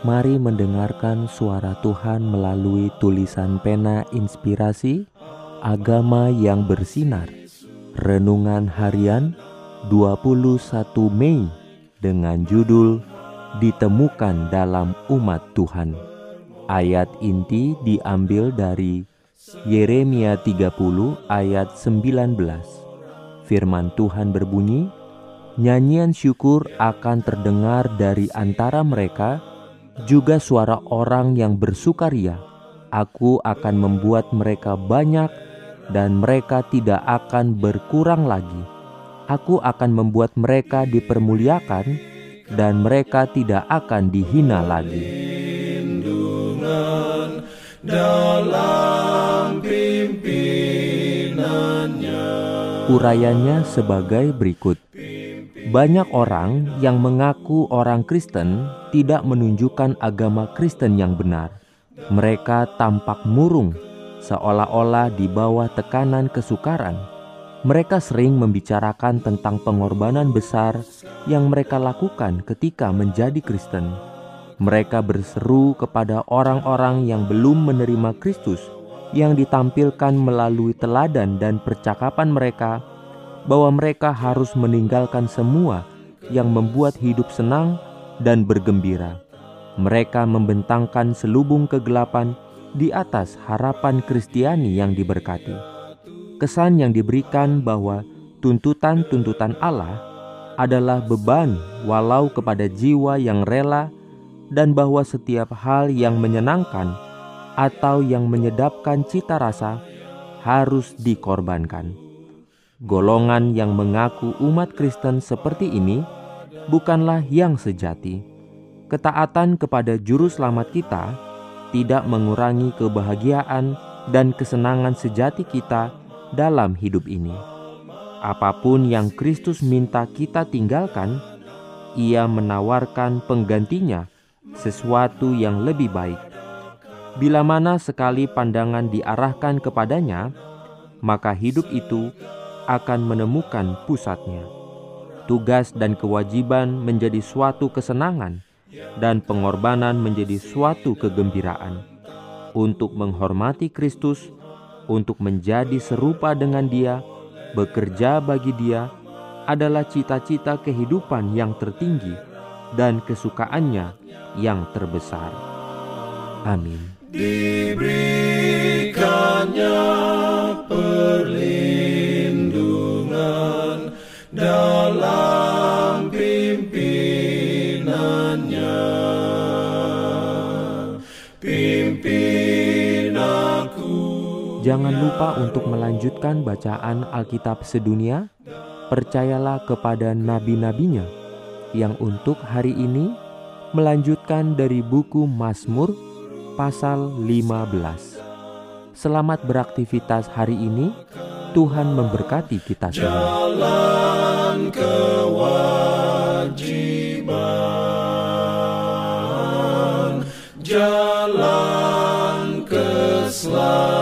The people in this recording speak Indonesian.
Mari mendengarkan suara Tuhan melalui tulisan pena inspirasi Agama yang bersinar. Renungan harian 21 Mei dengan judul Ditemukan dalam umat Tuhan. Ayat inti diambil dari Yeremia 30 ayat 19 Firman Tuhan berbunyi Nyanyian syukur akan terdengar dari antara mereka juga suara orang yang bersukaria. Aku akan membuat mereka banyak dan mereka tidak akan berkurang lagi. Aku akan membuat mereka dipermuliakan dan mereka tidak akan dihina lagi. Urayanya sebagai berikut. Banyak orang yang mengaku orang Kristen tidak menunjukkan agama Kristen yang benar. Mereka tampak murung, seolah-olah di bawah tekanan kesukaran. Mereka sering membicarakan tentang pengorbanan besar yang mereka lakukan ketika menjadi Kristen. Mereka berseru kepada orang-orang yang belum menerima Kristus, yang ditampilkan melalui teladan dan percakapan mereka bahwa mereka harus meninggalkan semua yang membuat hidup senang dan bergembira. Mereka membentangkan selubung kegelapan di atas harapan Kristiani yang diberkati. Kesan yang diberikan bahwa tuntutan-tuntutan Allah adalah beban walau kepada jiwa yang rela dan bahwa setiap hal yang menyenangkan atau yang menyedapkan cita rasa harus dikorbankan. Golongan yang mengaku umat Kristen seperti ini bukanlah yang sejati. Ketaatan kepada Juru Selamat kita tidak mengurangi kebahagiaan dan kesenangan sejati kita dalam hidup ini. Apa pun yang Kristus minta kita tinggalkan, Ia menawarkan penggantinya sesuatu yang lebih baik. Bila mana sekali pandangan diarahkan kepadanya, maka hidup itu akan menemukan pusatnya. Tugas dan kewajiban menjadi suatu kesenangan, dan pengorbanan menjadi suatu kegembiraan. Untuk menghormati Kristus, untuk menjadi serupa dengan Dia, bekerja bagi Dia adalah cita-cita kehidupan yang tertinggi dan kesukaannya yang terbesar. Amin. Diberikannya dalam pimpinannya pimpin aku Jangan lupa untuk melanjutkan bacaan Alkitab sedunia Percayalah kepada nabi-nabinya yang untuk hari ini melanjutkan dari buku Mazmur pasal 15. Selamat beraktivitas hari ini. Tuhan memberkati kita semua. Jalan kewajiban, jalan keselamatan.